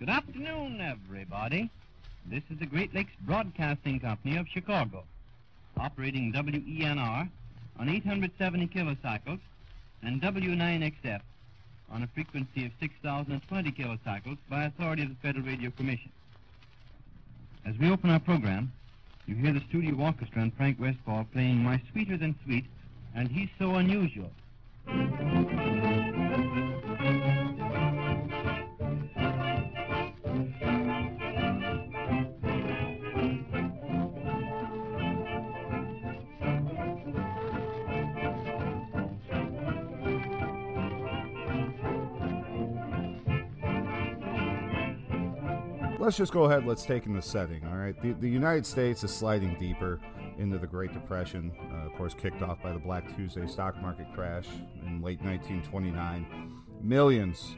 Good afternoon, everybody. This is the Great Lakes Broadcasting Company of Chicago, operating WENR on 870 kilocycles and W9XF on a frequency of 6,020 kilocycles by authority of the Federal Radio Commission. As we open our program, you hear the studio orchestra and Frank Westfall playing My Sweeter Than Sweet, and He's So Unusual. Let's just go ahead. Let's take in the setting. All right, the, the United States is sliding deeper into the Great Depression. Uh, of course, kicked off by the Black Tuesday stock market crash in late 1929. Millions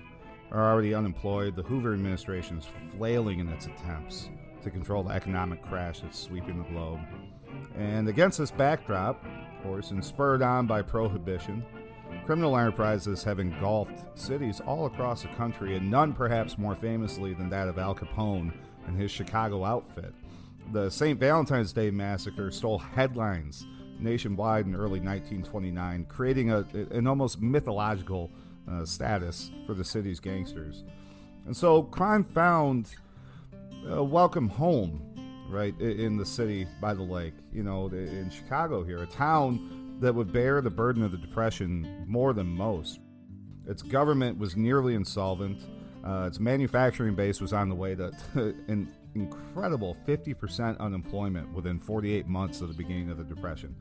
are already unemployed. The Hoover administration is flailing in its attempts to control the economic crash that's sweeping the globe. And against this backdrop, of course, and spurred on by prohibition, Criminal enterprises have engulfed cities all across the country, and none perhaps more famously than that of Al Capone and his Chicago outfit. The St. Valentine's Day massacre stole headlines nationwide in early 1929, creating a, an almost mythological uh, status for the city's gangsters. And so crime found a welcome home, right, in the city by the lake. You know, in Chicago here, a town that would bear the burden of the Depression more than most. Its government was nearly insolvent. Uh, its manufacturing base was on the way to, an incredible 50% unemployment within 48 months of the beginning of the Depression.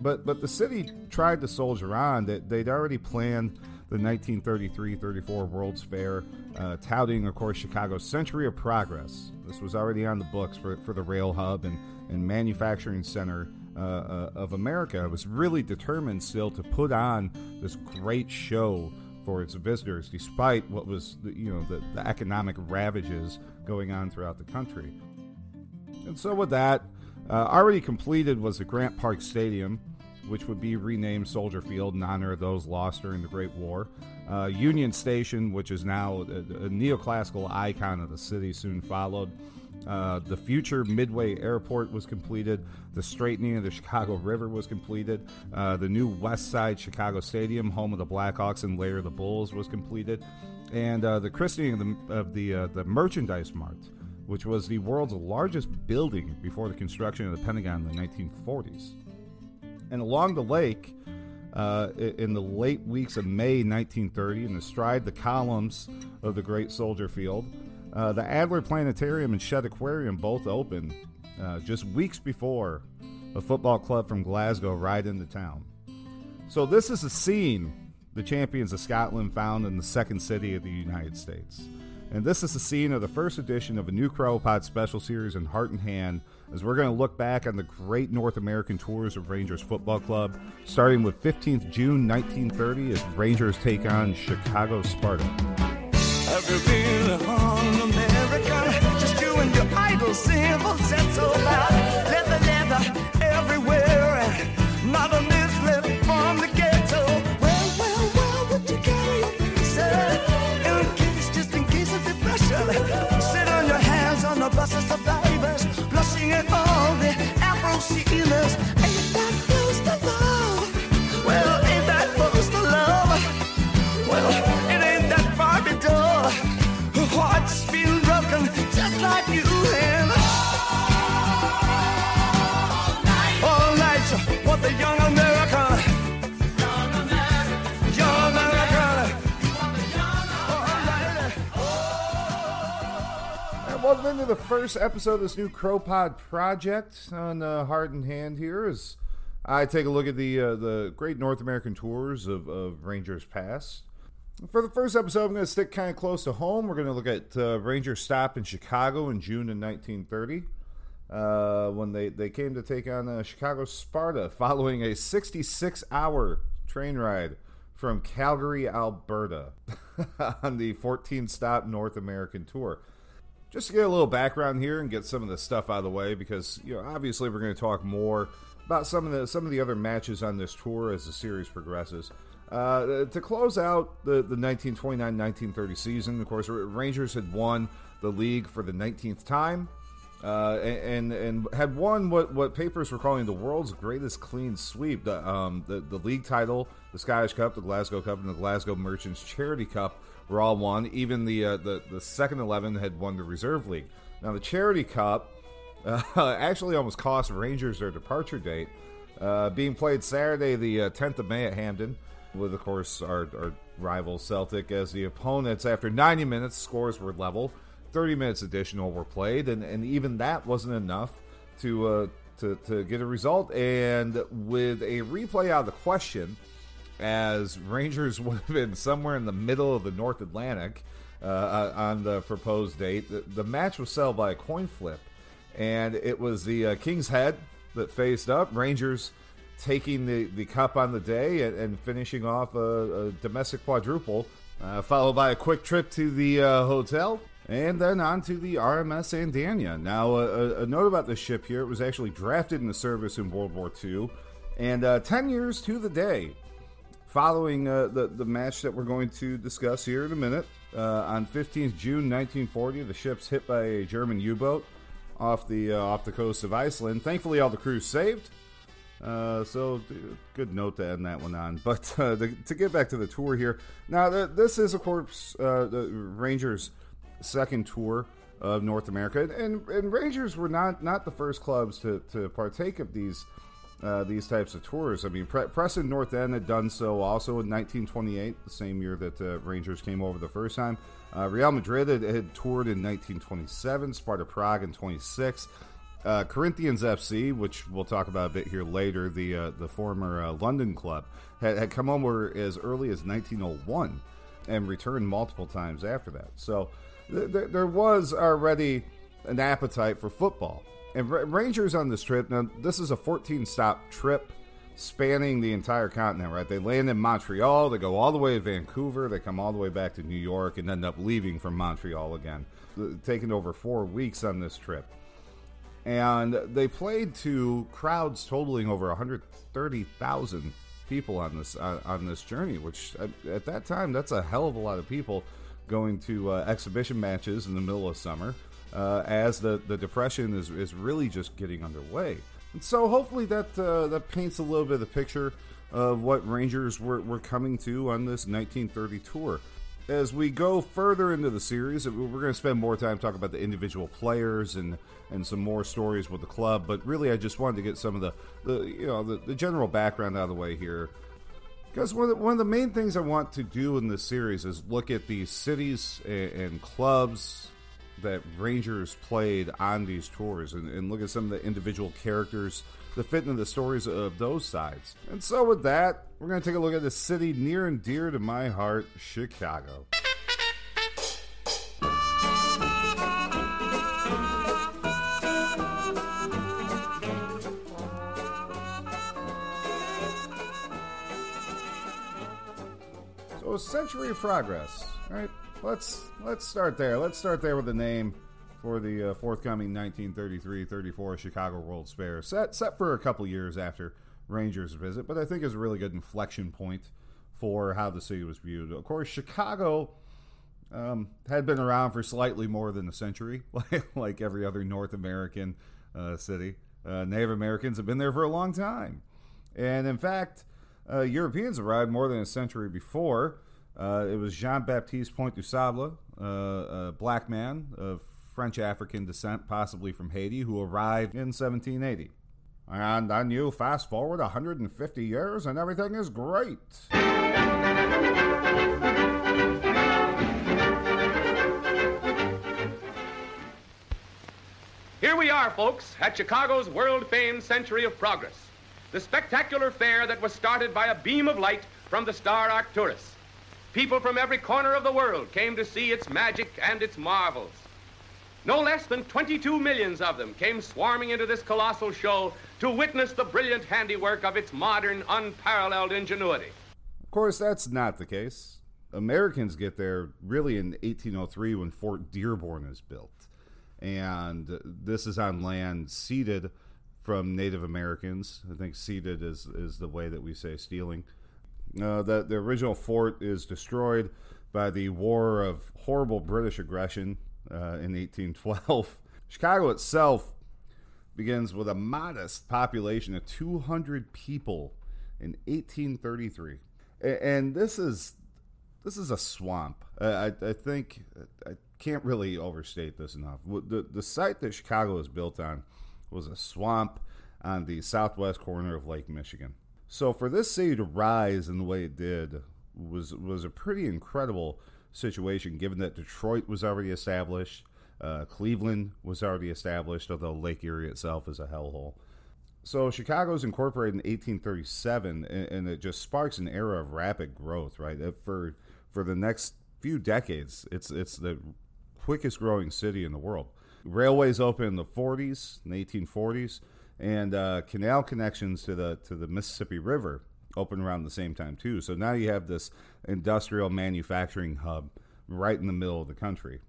But, but the city tried to soldier on. That they'd already planned the 1933-34 World's Fair, uh, touting, of course, Chicago's Century of Progress. This was already on the books for, for the rail hub and, and manufacturing center uh, uh, of America was really determined still to put on this great show for its visitors, despite what was the, you know the, the economic ravages going on throughout the country. And so, with that, uh, already completed was the Grant Park Stadium, which would be renamed Soldier Field in honor of those lost during the Great War. Uh, Union Station, which is now a, a neoclassical icon of the city, soon followed. Uh, the future Midway Airport was completed. The straightening of the Chicago River was completed. Uh, the new West Side Chicago Stadium, home of the Blackhawks and later the Bulls, was completed. And uh, the christening of the, of the, uh, the Merchandise Mart, which was the world's largest building before the construction of the Pentagon in the 1940s. And along the lake, uh, in the late weeks of May 1930, and astride the columns of the Great Soldier Field, uh, the Adler Planetarium and Shedd Aquarium both opened uh, just weeks before a football club from Glasgow ride into town. So, this is a scene the champions of Scotland found in the second city of the United States. And this is the scene of the first edition of a new CROpod special series in Heart and Hand as we're going to look back on the great North American tours of Rangers Football Club, starting with 15th June 1930 as Rangers take on Chicago Sparta. Your idol cymbals set so loud. Into the first episode of this new CROpod project on uh, Heart and Hand here as I take a look at the uh, the great North American tours of, of Rangers Pass. For the first episode, I'm going to stick kind of close to home. We're going to look at uh, Rangers stop in Chicago in June of 1930 uh, when they, they came to take on uh, Chicago Sparta following a 66 hour train ride from Calgary, Alberta on the 14 stop North American tour. Just to get a little background here and get some of the stuff out of the way because, you know, obviously we're going to talk more about some of the some of the other matches on this tour as the series progresses. Uh, to close out the, the 1929-1930 season, of course, Rangers had won the league for the 19th time, uh, and and had won what, what papers were calling the world's greatest clean sweep. The, um, the the league title, the Scottish Cup, the Glasgow Cup, and the Glasgow Merchants Charity Cup all won. Even the uh, the the second eleven had won the reserve league. Now the Charity Cup uh, actually almost cost Rangers their departure date, uh, being played Saturday the 10th uh, of May at Hampden with, of course, our, our rival Celtic as the opponents. After 90 minutes, scores were level. 30 minutes additional were played, and, and even that wasn't enough to, uh, to, to get a result. And with a replay out of the question, as Rangers would have been somewhere in the middle of the North Atlantic uh, on the proposed date, the, the, match was settled by a coin flip. And it was the uh, King's Head that faced up. Rangers taking the, the cup on the day and, and finishing off a, a domestic quadruple, uh, followed by a quick trip to the uh, hotel. And then on to the RMS Andania. Now, a, a, note about this ship here it was actually drafted in the service in World War II, and uh, 10 years to the day following uh, the, the match that we're going to discuss here in a minute. Uh, on 15th June 1940, the ship's hit by a German U boat off the, uh, off the coast of Iceland. Thankfully, all the crew saved. Uh, so good note to end that one on. But uh, the, to get back to the tour here, now the, this is of course uh, the Rangers' second tour of North America, and, and Rangers were not not the first clubs to, to partake of these uh, these types of tours. I mean, Pre- Preston North End had done so also in 1928, the same year that uh, Rangers came over the first time. Uh, Real Madrid had, had toured in 1927, Sparta Prague in 26. Uh, Corinthians FC, which we'll talk about a bit here later, the uh, the former London club, had, had come over as early as 1901 and returned multiple times after that. So th- th- there was already an appetite for football. And Rangers on this trip, now this is a 14 stop trip spanning the entire continent, right? They land in Montreal, they go all the way to Vancouver, they come all the way back to New York, and end up leaving from Montreal again, taking over four weeks on this trip and they played to crowds totaling over 130,000 people on this uh, on this journey. Which at, at, that time, that's a hell of a lot of people going to uh, exhibition matches in the middle of summer, uh, as the the depression is is really just getting underway. And so, hopefully, that uh, that paints a little bit of the picture of what Rangers were, were coming to on this 1930 tour as we go further into the series, we're going to spend more time talking about the individual players and and some more stories with the club. But really, I just wanted to get some of the, the you know the, the general background out of the way here. Because one of, the, one of the main things I want to do in this series is look at these cities and, and clubs that Rangers played on these tours and, and look at some of the individual characters that fit into the stories of those sides. And so, with that, we're going to take a look at the city near and dear to my heart, Chicago. So, a century of progress. All right, let's let's start there. Let's start there with the name for the uh, forthcoming 1933-34 Chicago World's Fair, set set for a couple years after Rangers visit, but I think is a really good inflection point for how the city was viewed. Of course, Chicago um, had been around for slightly more than a century, like, like every other North American uh, city. Uh, Native Americans have been there for a long time, and in fact, uh, Europeans arrived more than a century before. Uh, it was Jean Baptiste Point du Sable, uh, a black man of French African descent, possibly from Haiti, who arrived in 1780. And then you fast forward 150 years and everything is great. Here we are, folks, at Chicago's world famed Century of Progress, the spectacular fair that was started by a beam of light from the Star Arcturus. People from every corner of the world came to see its magic and its marvels. No less than 22 millions of them came swarming into this colossal show to witness the brilliant handiwork of its modern, unparalleled ingenuity. Of course, that's not the case. Americans get there really in 1803 when Fort Dearborn is built. And this is on land ceded from Native Americans. I think ceded is, is the way that we say stealing. Uh, the, the original fort is destroyed by the War of Horrible British Aggression uh, in 1812. Chicago itself begins with a modest population of 200 people in 1833, and this is this is a swamp. I, I think I can't really overstate this enough. The the site that Chicago was built on was a swamp on the southwest corner of Lake Michigan. So for this city to rise in the way it did was was a pretty incredible situation, given that Detroit was already established, uh, Cleveland was already established, although Lake Erie itself is a hellhole. So Chicago's incorporated in 1837, and, and, it just sparks an era of rapid growth. Right for for the next few decades, it's it's the quickest growing city in the world. Railways open in the 40s, in the 1840s, and uh, canal connections to the to the Mississippi River open around the same time too. So now you have this industrial manufacturing hub right in the middle of the country,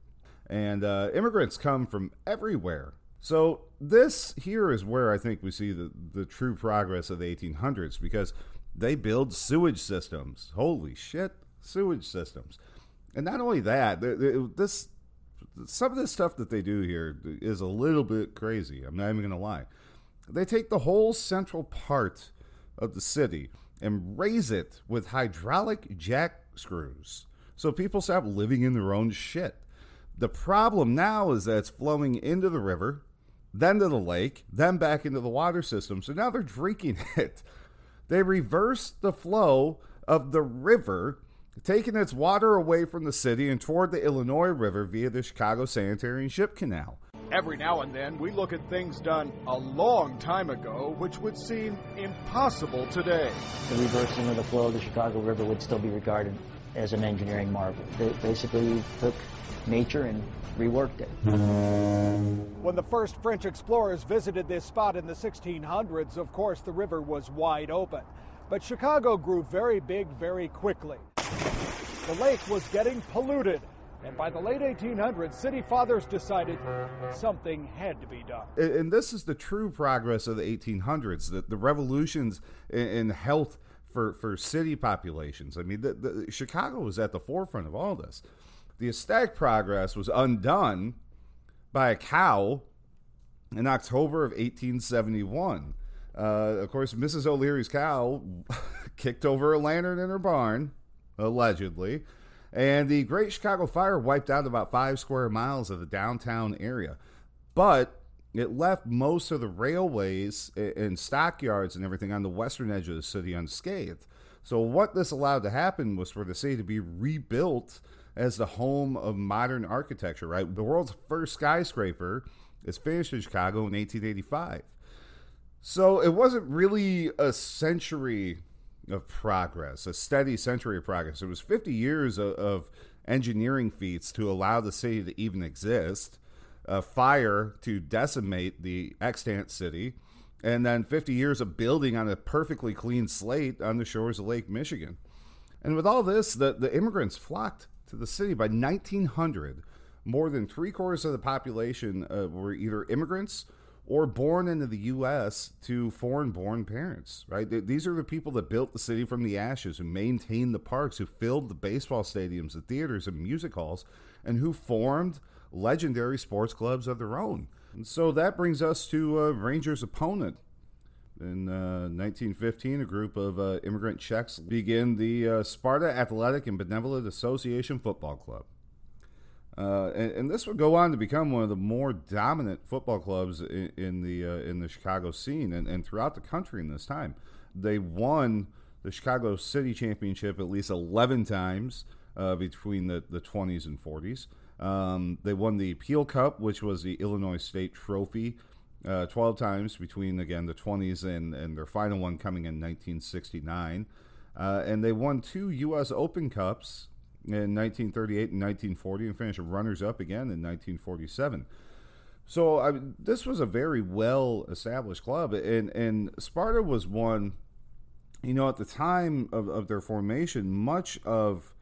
and uh, immigrants come from everywhere. So this here is where I think we see the the true progress of the 1800s because they build sewage systems. Holy shit, sewage systems! And not only that, this some of the stuff that they do here is a little bit crazy. I'm not even going to lie. They take the whole central part of the city and raise it with hydraulic jack screws so people stop living in their own shit. The problem now is that it's flowing into the river, then to the lake, then back into the water system. So now they're drinking it. They reverse the flow of the river, taking its water away from the city and toward the Illinois River via the Chicago Sanitary and Ship Canal. Every now and then, we look at things done a long time ago, which would seem impossible today. The reversing of the flow of the Chicago River would still be regarded as an engineering marvel. They basically took nature and reworked it. When the first French explorers visited this spot in the 1600s, of course, the river was wide open. But Chicago grew very big very quickly. The lake was getting polluted and by the late 1800s, city fathers decided something had to be done. And this is the true progress of the 1800s, the, the revolutions in, health for, for city populations. I mean, the, the, Chicago was at the forefront of all this. The aesthetic progress was undone by a cow in October of 1871. Uh, of course, Mrs. O'Leary's cow kicked over a lantern in her barn, allegedly, and the Great Chicago Fire wiped out about five square miles of the downtown area. But it left most of the railways and stockyards and everything on the western edge of the city unscathed. So, what this allowed to happen was for the city to be rebuilt as the home of modern architecture, right? The world's first skyscraper is finished in Chicago in 1885. So, it wasn't really a century of progress, a steady century of progress. It was 50 years of, of engineering feats to allow the city to even exist, a fire to decimate the extant city, and then 50 years of building on a perfectly clean slate on the shores of Lake Michigan. And with all this, the, the immigrants flocked to the city by 1900. More than three quarters of the population uh, were either immigrants or born into the U.S. to foreign born parents, right? These are the people that built the city from the ashes, who maintained the parks, who filled the baseball stadiums, the theaters, and music halls, and who formed legendary sports clubs of their own. And so that brings us to uh, Rangers' opponent. In uh, 1915, a group of uh, immigrant Czechs begin the uh, Sparta Athletic and Benevolent Association Football Club. Uh, and, and, this would go on to become one of the more dominant football clubs in, in the uh, in the Chicago scene and, and throughout the country in this time. They won the Chicago City Championship at least 11 times uh, between the, the 20s and 40s. Um, they won the Peel Cup, which was the Illinois State Trophy, uh, 12 times between, again, the 20s and, and their final one coming in 1969. Uh, and they won two U.S. Open Cups in 1938 and 1940 and finished runners up again in 1947. So I this was a very well established club, and and Sparta was one. You know, at the time of, of their formation, much of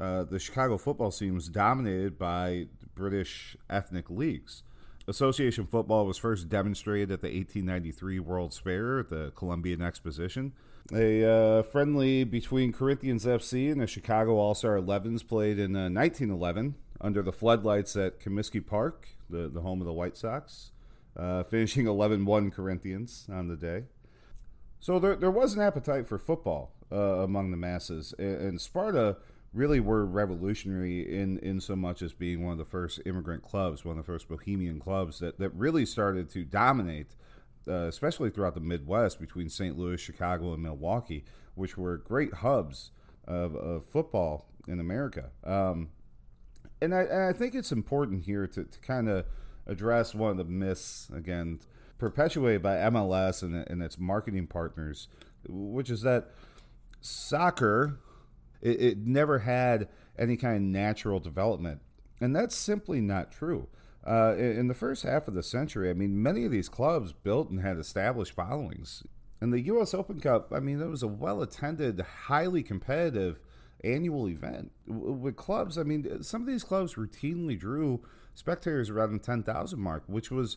uh, the Chicago football scene was dominated by British ethnic leagues. Association football was first demonstrated at the 1893 World's Fair at the Columbian Exposition. A uh, friendly between Corinthians FC and the Chicago All Star 11s played in uh, 1911 under the floodlights at Comiskey Park, the, the home of the White Sox, uh, finishing 11 1 Corinthians on the day. So there, there was an appetite for football uh, among the masses, and, and Sparta really were revolutionary in, in so much as being one of the first immigrant clubs, one of the first bohemian clubs that, that really started to dominate, uh, especially throughout the Midwest between St. Louis, Chicago, and Milwaukee, which were great hubs of, of football in America. Um, and, I, and I think it's important here to, to kind of address one of the myths, again, perpetuated by MLS and, and its marketing partners, which is that soccer it, it never had any kind of natural development. And that's simply not true. Uh, in the first half of the century, I mean, many of these clubs built and had established followings. And the U.S. Open Cup, I mean, it was a well attended, highly competitive annual event. With clubs, I mean, some of these clubs routinely drew spectators around the 10,000 mark, which was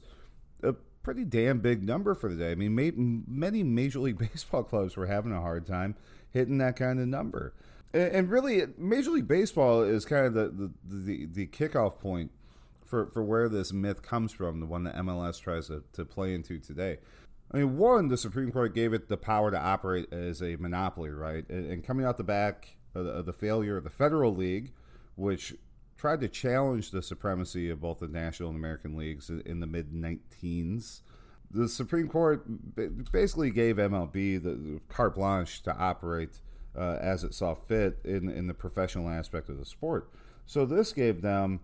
a pretty damn big number for the day. I mean, many Major League Baseball clubs were having a hard time hitting that kind of number and really, Major League Baseball is kind of the the, the, the kickoff point for, for where this myth comes from, the one that MLS tries to, to play into today. I mean, one, the Supreme Court gave it the power to operate as a monopoly, right? And, and coming out the back of the, of the, failure of the Federal League, which tried to challenge the supremacy of both the National and American leagues in, in the mid 19s, the Supreme Court basically gave MLB the carte blanche to operate uh, as it saw fit in in the professional aspect of the sport. So this gave them,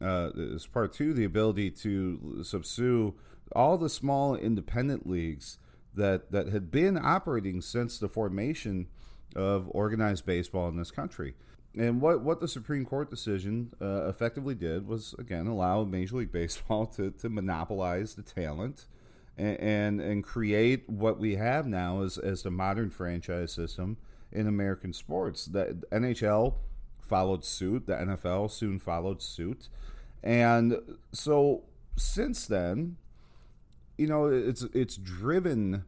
uh, as part two, the ability to subsue all the small independent leagues that that had been operating since the formation of organized baseball in this country. And what, what the Supreme Court decision uh, effectively did was, again, allow Major League Baseball to, to monopolize the talent and, and, create what we have now as, as the modern franchise system in American sports. The NHL followed suit, the NFL soon followed suit. And so since then, you know, it's it's driven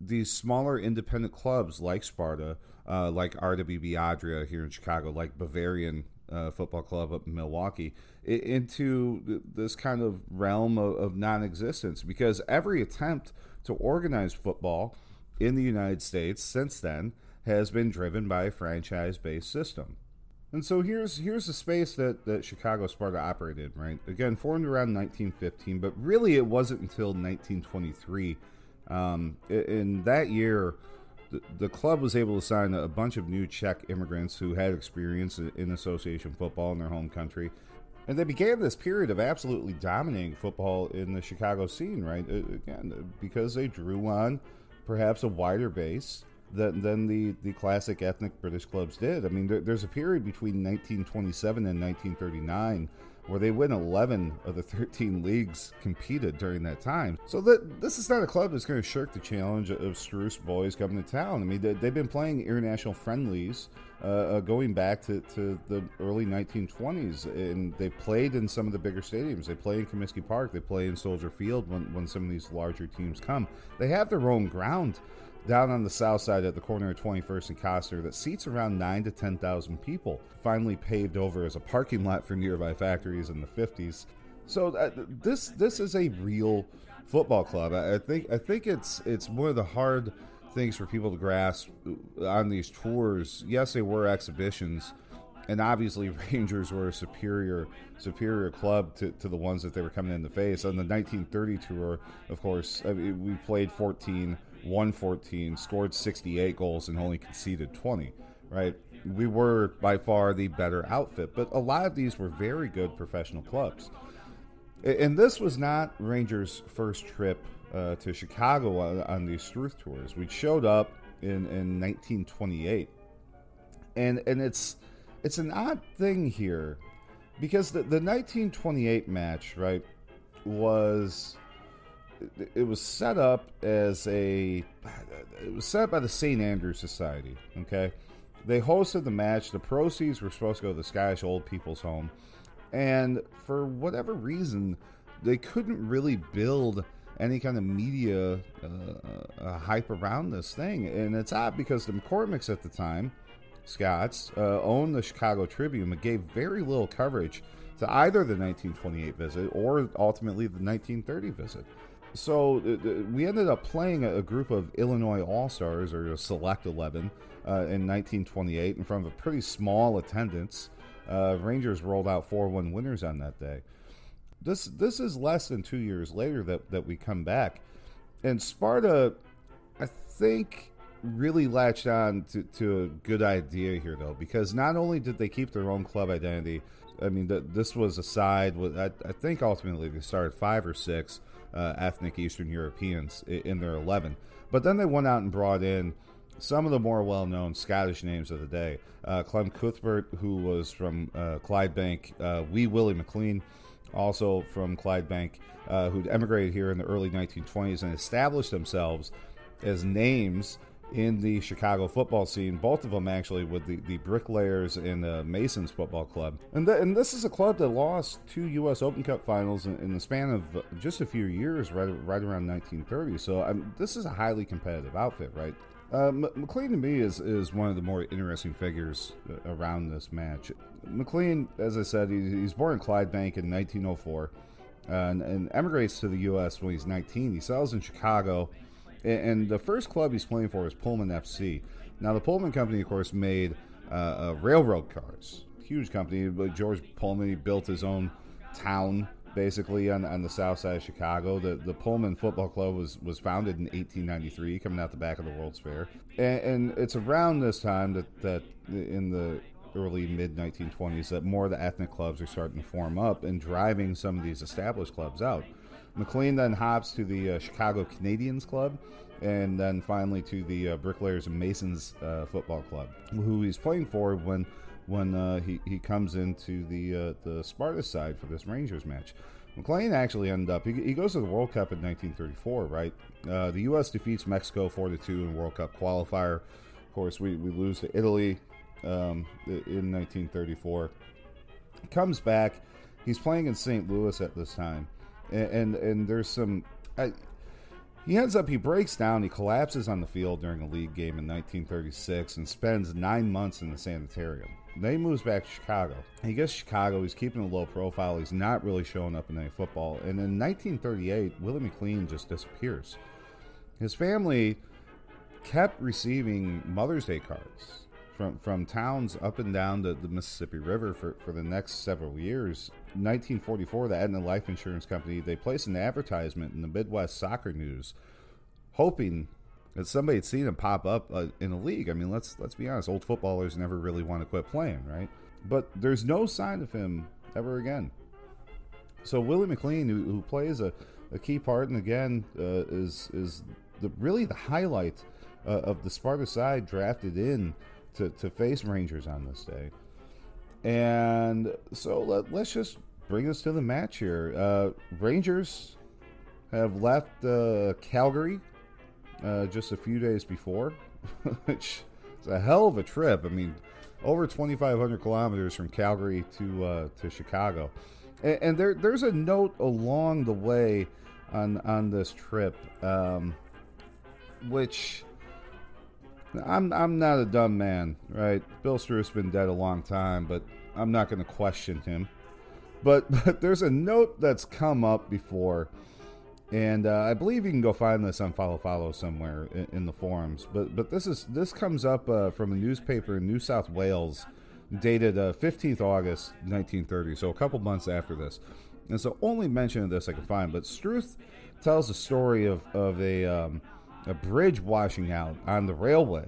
these smaller independent clubs like Sparta, uh, like RWB Adria here in Chicago, like Bavarian uh, Football Club up in Milwaukee, into this kind of realm of, of non existence because every attempt to organize football in the United States since then has been driven by a franchise-based system. And so here's here's the space that, that Chicago Sparta operated, right? Again, formed around 1915, but really it wasn't until 1923. Um, in that year, the, the club was able to sign a bunch of new Czech immigrants who had experience in association football in their home country. And they began this period of absolutely dominating football in the Chicago scene, right? Uh, again, because they drew on perhaps a wider base than, than the, the classic ethnic British clubs did. I mean, there, there's a period between 1927 and 1939 where they win 11 of the 13 leagues competed during that time. So that this is not a club that's going to shirk the challenge of Struth's boys coming to town. I mean, they, have been playing international friendlies uh, uh, going back to, to the early 1920s, and they played in some of the bigger stadiums. They play in Comiskey Park, they play in Soldier Field when, when some of these larger teams come. They have their own ground down on the south side at the corner of 21st and Coster that seats around 9 to 10,000 people, finally paved over as a parking lot for nearby factories in the 50s. So uh, this this is a real football club. I, I think I think it's it's one of the hard things for people to grasp on these tours. Yes, they were exhibitions, and obviously Rangers were a superior superior club to, to the ones that they were coming in the face. On the 1930 tour, of course, I mean, we played 14 won 14, scored 68 goals, and only conceded 20, right? We were by far the better outfit, but a lot of these were very good professional clubs. And this was not Rangers' first trip uh, to Chicago on, on these Struth tours. We showed up in, in 1928, and and it's it's an odd thing here because the, the 1928 match, right, was it was set up as a it was set up by the St. Andrew Society. Okay, they hosted the match. The proceeds were supposed to go to the Scottish Old People's Home, and for whatever reason, they couldn't really build any kind of media uh, uh, hype around this thing. And it's odd because the McCormicks at the time, Scots, uh, owned the Chicago Tribune, but gave very little coverage to either the 1928 visit or ultimately the 1930 visit. So uh, we ended up playing a, group of Illinois All Stars, or a Select 11, uh, in 1928 in front of a pretty small attendance. Uh, Rangers rolled out 4 1 winners on that day this this is less than two years later that that we come back, and Sparta, I think, really latched on to, to a good idea here though, because not only did they keep their own club identity, I mean, the, this was a side with I, I, think ultimately they started five or six uh, ethnic Eastern Europeans in, their eleven, but then they went out and brought in some of the more well-known Scottish names of the day. Uh, Clem Cuthbert, who was from uh, Clydebank, uh, Wee Willie McLean, also from Clydebank, uh, who'd emigrated here in the early 1920s and established themselves as names in the Chicago football scene. Both of them actually with the, the Bricklayers and the Masons Football Club. And, th- and this is a club that lost two U.S. Open Cup finals in, in the span of just a few years, right, right around 1930. So um, this is a highly competitive outfit, right? Uh, McLean to me is, is one of the more interesting figures uh, around this match. McLean, as I said, he, he's born in Clydebank in 1904 uh, and, and, emigrates to the U.S. when he's 19. He settles in Chicago, and, the first club he's playing for is Pullman FC. Now, the Pullman Company, of course, made uh, uh, railroad cars. Huge company. But George Pullman he built his own town basically on, on the south side of Chicago. The the Pullman Football Club was, was founded in 1893, coming out the back of the World's Fair, and, and it's around this time that, that in the early mid 1920s that more of the ethnic clubs are starting to form up and driving some of these established clubs out. McLean then hops to the uh, Chicago Canadians Club and then finally to the uh, Bricklayers and Masons uh, Football Club, who he's playing for when when uh, he, he comes into the uh, the Sparta side for this Rangers match. McLean actually ended up, he, he goes to the World Cup in 1934, right? Uh, the U.S. defeats Mexico 4 to 2 in World Cup qualifier. Of course, we, we lose to Italy um, in 1934. Comes back. He's playing in St. Louis at this time, and and, there's some. I, he ends up he breaks down. He collapses on the field during a league game in 1936 and spends nine months in the sanitarium. Then he moves back to Chicago. He gets Chicago. He's keeping a low profile. He's not really showing up in any football. And in 1938, Willie McLean just disappears. His family kept receiving Mother's Day cards from from towns up and down the, the Mississippi River for, for the next several years. 1944, the Aetna Life Insurance Company they placed an advertisement in the Midwest Soccer News, hoping that somebody had seen him pop up uh, in a league. I mean, let's let's be honest, old footballers never really want to quit playing, right? But there's no sign of him ever again. So Willie McLean, who, who plays a, a key part, and again uh, is is the really the highlight uh, of the Sparta side drafted in to, to face Rangers on this day. And so let, us just bring us to the match here. Uh, Rangers have left uh, Calgary uh, just a few days before, which is a hell of a trip. I mean, over 2,500 kilometers from Calgary to uh, to Chicago, and, and, there there's a note along the way on on this trip, um, which I'm I'm not a dumb man, right? Bill Struth's been dead a long time, but I'm not going to question him. But but there's a note that's come up before, and uh, I believe you can go find this on Follow Follow somewhere in, in the forums. But but this is this comes up uh, from a newspaper in New South Wales, dated uh, 15th August 1930, so a couple months after this. And so only mention of this I can find, but Struth tells a story of of a um, a bridge washing out on the railway,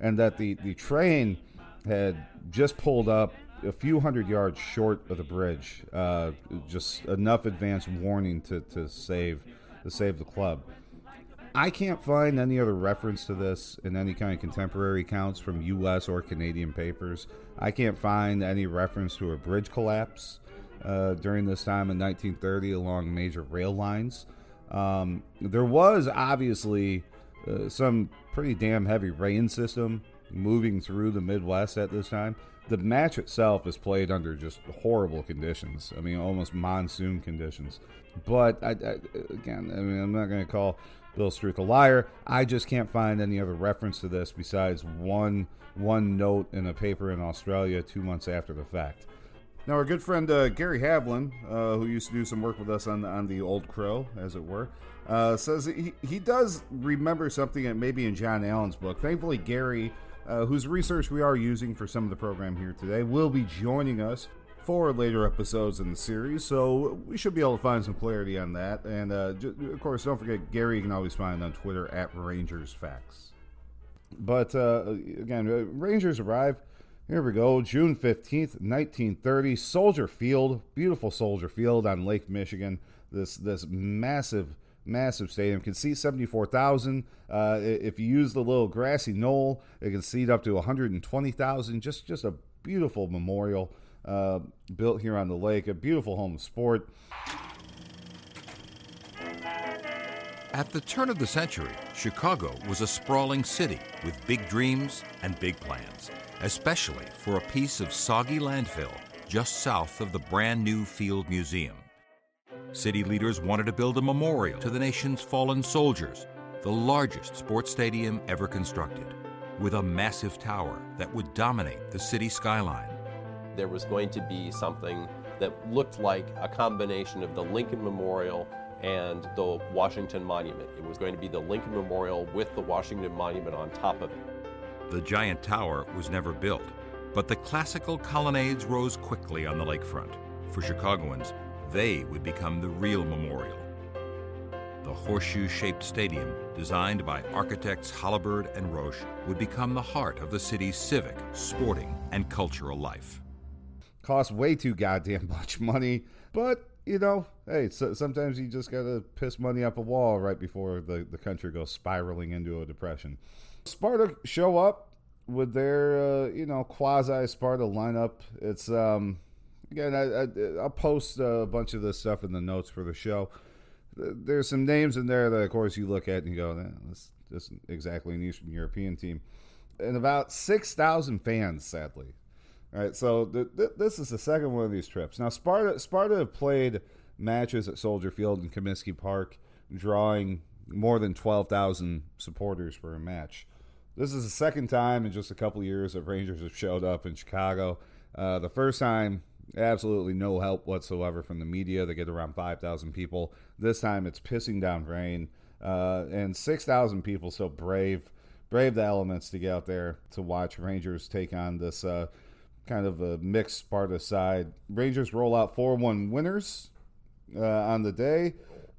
and that the, the train had just pulled up a few hundred yards short of the bridge, uh, just enough advance warning to, to save to save the club. I can't find any other reference to this in any kind of contemporary accounts from U.S. or Canadian papers. I can't find any reference to a bridge collapse uh, during this time in 1930 along major rail lines. Um, there was obviously uh, some pretty damn heavy rain system moving through the Midwest at this time. The match itself is played under just horrible conditions. I mean, almost monsoon conditions. But I, I, again, I mean, I'm not going to call Bill Struth a liar. I just can't find any other reference to this besides one one note in a paper in Australia two months after the fact. Now, our good friend uh, Gary Havlin, uh, who used to do some work with us on on the Old Crow, as it were, uh, says he he does remember something that maybe in John Allen's book. Thankfully, Gary, uh, whose research we are using for some of the program here today, will be joining us for later episodes in the series. So we should be able to find some clarity on that. And uh, of course, don't forget Gary. You can always find on Twitter at Rangers Facts. But uh, again, Rangers arrive here we go, June 15th, 1930, Soldier Field, beautiful Soldier Field on Lake Michigan. This this massive massive stadium can seat 74,000. Uh, if you use the little grassy knoll, it can seat up to 120,000. Just just a beautiful memorial uh, built here on the lake, a beautiful home of sport. At the turn of the century, Chicago was a sprawling city with big dreams and big plans especially for a piece of soggy landfill just south of the brand new Field Museum. City leaders wanted to build a memorial to the nation's fallen soldiers, the largest sports stadium ever constructed, with a massive tower that would dominate the city skyline. There was going to be something that looked like a combination of the Lincoln Memorial and the Washington Monument. It was going to be the Lincoln Memorial with the Washington Monument on top of it. The giant tower was never built, but the classical colonnades rose quickly on the lakefront. For Chicagoans, they would become the real memorial. The horseshoe shaped stadium, designed by architects Holabird and Roche, would become the heart of the city's civic, sporting, and cultural life. Cost way too goddamn much money, but you know, hey, so sometimes you just gotta piss money up a wall right before the, the country goes spiraling into a depression. Sparta show up with their uh, you know quasi Sparta lineup. It's um again I, I will post a bunch of this stuff in the notes for the show. There's some names in there that of course you look at and you go, eh, this isn't exactly an Eastern European team, and about six thousand fans sadly. All right, so th- th- this is the second one of these trips. Now Sparta Sparta played matches at Soldier Field and Comiskey Park, drawing more than 12,000 supporters for a match. This is the second time in just a couple years that Rangers have showed up in Chicago. Uh, the first time, absolutely no help whatsoever from the media. They get around 5,000 people. This time it's pissing down rain. Uh, and 6,000 people so brave, brave the elements to get out there to watch Rangers take on this uh, kind of a mixed Sparta side. Rangers roll out 4 1 winners uh, on the day.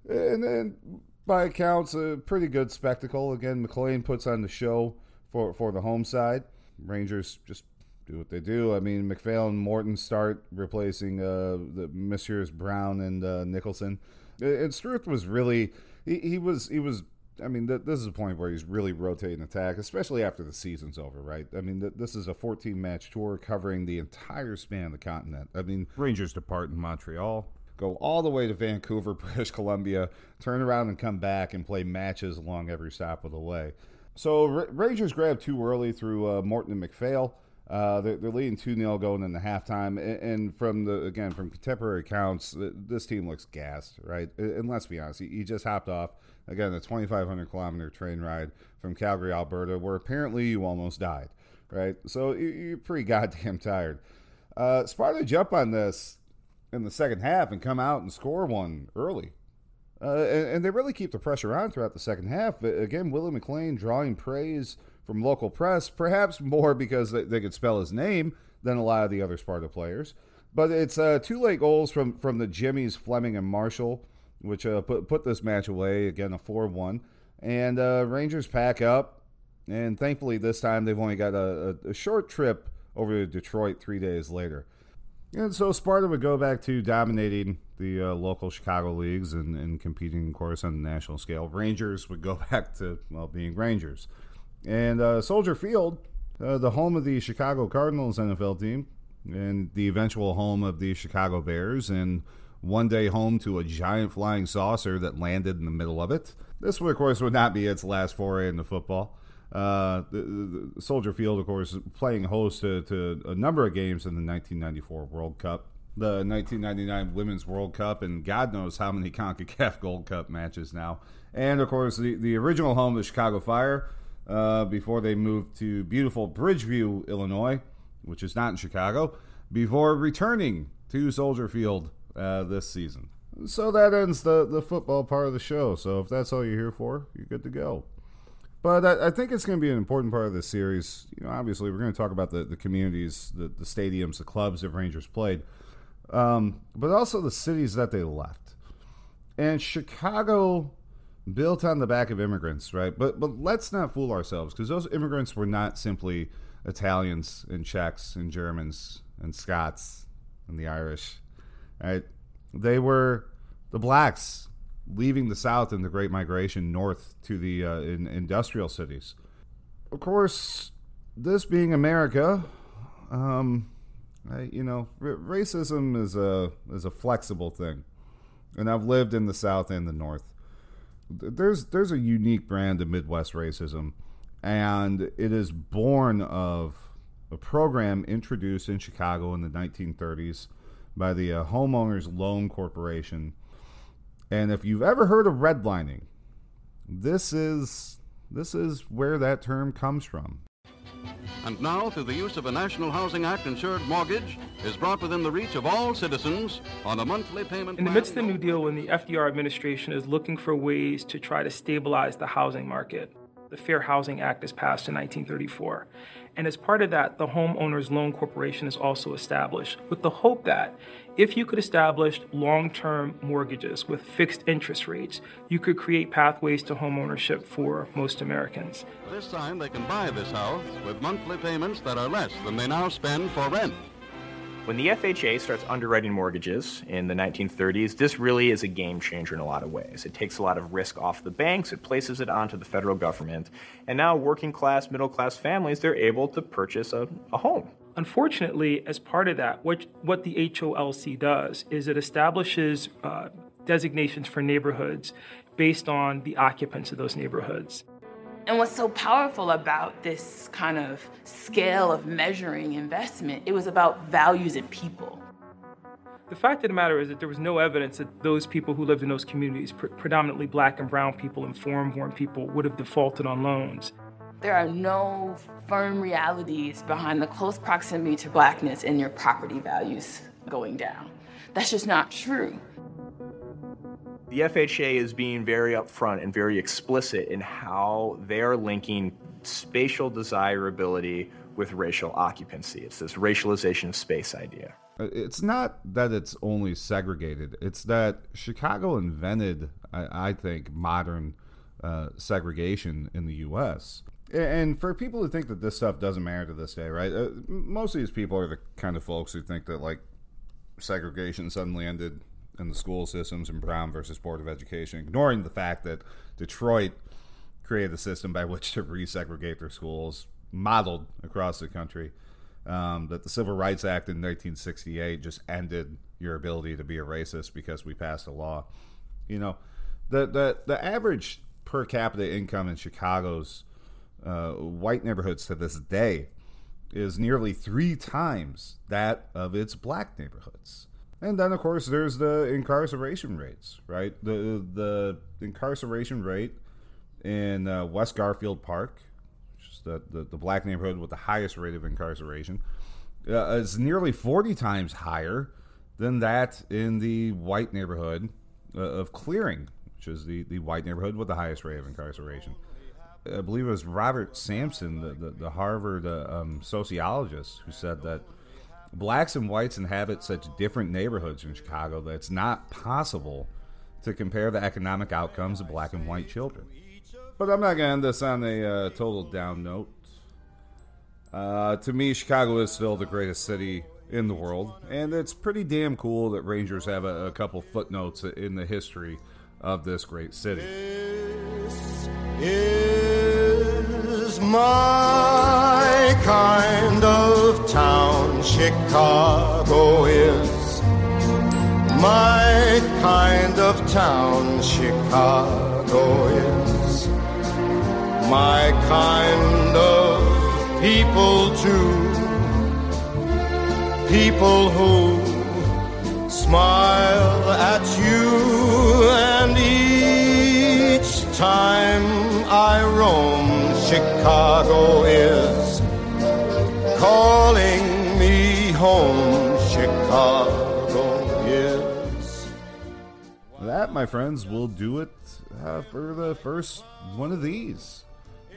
And then, by accounts, a pretty good spectacle. Again, McLean puts on the show for for the home side. Rangers just do what they do. I mean, McPhail and Morton start replacing uh, the Messieurs Brown and uh, Nicholson. And Struth was really he, he was he was. I mean, th- this is a point where he's really rotating attack, especially after the season's over, right? I mean, th- this is a 14 match tour covering the entire span of the continent. I mean, Rangers depart in Montreal, go all the way to Vancouver, British Columbia, turn around and come back and play matches along every stop of the way. So R- Rangers grabbed too early through uh, Morton and McPhail. Uh, they're, they're, leading 2 0 going into halftime. And, and, from the, again, from contemporary accounts, this team looks gassed, right? And let's be honest, he, he just hopped off, again, a 2,500 kilometer train ride from Calgary, Alberta, where apparently you almost died, right? So you're pretty goddamn tired. Uh, Sparta jump on this in the second half and come out and score one early. Uh, and, and, they really keep the pressure on throughout the second half. Again, Willie McLean drawing praise from local press, perhaps more because they, could spell his name than a lot of the other Sparta players. But it's uh, two late goals from, from the Jimmies, Fleming, and Marshall, which uh, put, put this match away. Again, a 4 1. And uh, Rangers pack up. And thankfully, this time they've only got a, a, a short trip over to Detroit three days later. And so Sparta would go back to dominating the uh, local Chicago leagues and, and, competing, of course, on the national scale. Rangers would go back to, well, being Rangers. And uh, Soldier Field, uh, the home of the Chicago Cardinals NFL team, and the eventual home of the Chicago Bears, and one day home to a giant flying saucer that landed in the middle of it. This, of course, would not be its last foray into football. Uh, the, the Soldier Field, of course, playing host to, to a number of games in the 1994 World Cup, the 1999 Women's World Cup, and God knows how many CONCACAF Gold Cup matches now. And of course, the, the original home of the Chicago Fire uh, before they moved to beautiful Bridgeview, Illinois, which is not in Chicago, before returning to Soldier Field uh, this season. So that ends the, the football part of the show. So if that's all you're here for, you're good to go. But I, I think it's going to be an important part of this series. You know, obviously, we're going to talk about the, the communities, the, the stadiums, the clubs that Rangers played, um, but also the cities that they left. And Chicago built on the back of immigrants, right? But but let's not fool ourselves because those immigrants were not simply Italians and Czechs and Germans and Scots and the Irish, right? They were the blacks leaving the South in the Great Migration north to the uh, in industrial cities. Of course, this being America, um, I, you know, r- racism is a is a flexible thing, and I've lived in the South and the North. There's there's a unique brand of Midwest racism, and it is born of a program introduced in Chicago in the 1930s by the uh, Homeowners Loan Corporation. And if you've ever heard of redlining, this is this is where that term comes from. And now, through the use of a National Housing Act insured mortgage, is brought within the reach of all citizens on a monthly payment. In the midst of the New Deal, when the FDR administration is looking for ways to try to stabilize the housing market, the Fair Housing Act is passed in 1934. And as part of that, the Homeowners Loan Corporation is also established with the hope that if you could establish long term mortgages with fixed interest rates, you could create pathways to homeownership for most Americans. This time they can buy this house with monthly payments that are less than they now spend for rent. When the FHA starts underwriting mortgages in the 1930s, this really is a game changer in a lot of ways. It takes a lot of risk off the banks, it places it onto the federal government, and now working class, middle class families, they're able to purchase a, a home. Unfortunately, as part of that, what, what the HOLC does is it establishes uh, designations for neighborhoods based on the occupants of those neighborhoods. And what's so powerful about this kind of scale of measuring investment, it was about values and people. The fact of the matter is that there was no evidence that those people who lived in those communities, pre- predominantly black and brown people and foreign born people, would have defaulted on loans. There are no firm realities behind the close proximity to blackness and your property values going down. That's just not true. The FHA is being very upfront and very explicit in how they're linking spatial desirability with racial occupancy. It's this racialization of space idea. Uh, It's not that it's only segregated. It's that Chicago invented, I, I think, modern uh, segregation in the U.S. And for people who think that this stuff doesn't matter to this day, right? Uh, most of these people are the kind of folks who think that like segregation suddenly ended in the school systems in Brown versus Board of Education, ignoring the fact that Detroit created a system by which to resegregate their schools, modeled across the country. Um, that the Civil Rights Act in 1968 just ended your ability to be a racist because we passed a law. You know, the the the average per capita income in Chicago's uh, white neighborhoods to this day is nearly three times that of its black neighborhoods. And then, of course, there's the incarceration rates, right? The the incarceration rate in uh, West Garfield Park, which is the, the, the black neighborhood with the highest rate of incarceration, uh, is nearly 40 times higher than that in the white neighborhood uh, of Clearing, which is the, the white neighborhood with the highest rate of incarceration. I believe it was Robert Sampson, the, the, the Harvard uh, um, sociologist, who said that blacks and whites inhabit such different neighborhoods in Chicago that it's not possible to compare the economic outcomes of black and white children. But I'm not going to end this on a uh, total down note. Uh, to me, Chicago is still the greatest city in the world, and it's pretty damn cool that Rangers have a, a couple footnotes in the history of this great city. is my kind of town. Chicago is my kind of town. Chicago is my kind of people too. People who smile at you, and each time I roam, Chicago is calling home. Chicago. That, my friends, will do it uh, for the first one of these.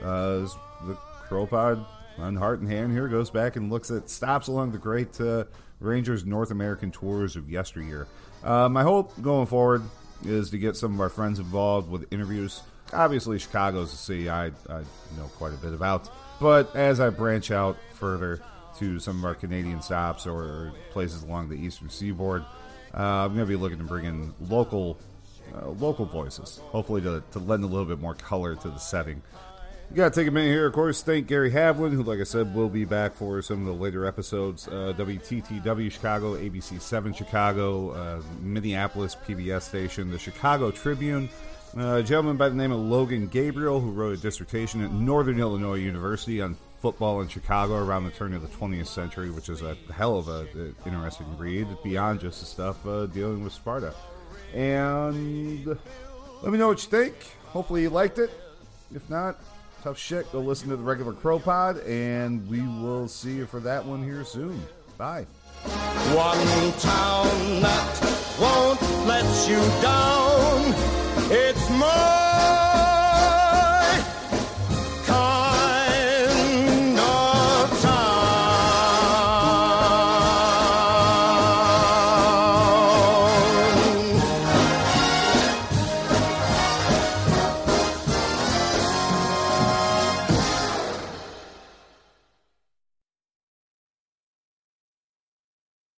Uh, the CROpod on Heart and Hand here goes back and looks at stops along the great uh, Rangers North American tours of yesteryear. Uh, my hope going forward is to get some of our friends involved with interviews. Obviously, Chicago's a city I, I know quite a bit about, but as I branch out further to some of our Canadian stops or places along the eastern seaboard, uh, I'm going to be looking to bring in local uh, local voices, hopefully to, to lend a little bit more color to the setting. You got to take a minute here, of course. Thank Gary Havlin, who, like I said, will be back for some of the later episodes. Uh, WTTW Chicago, ABC 7 Chicago, uh, Minneapolis PBS station, the Chicago Tribune. Uh, a gentleman by the name of Logan Gabriel, who wrote a dissertation at Northern Illinois University on football in Chicago around the turn of the 20th century, which is a hell of a, a interesting read beyond just the stuff uh, dealing with Sparta. And let me know what you think. Hopefully you liked it. If not, tough shit. Go listen to the regular CROpod, and we will see you for that one here soon. Bye. One town that won't let you down. It's more.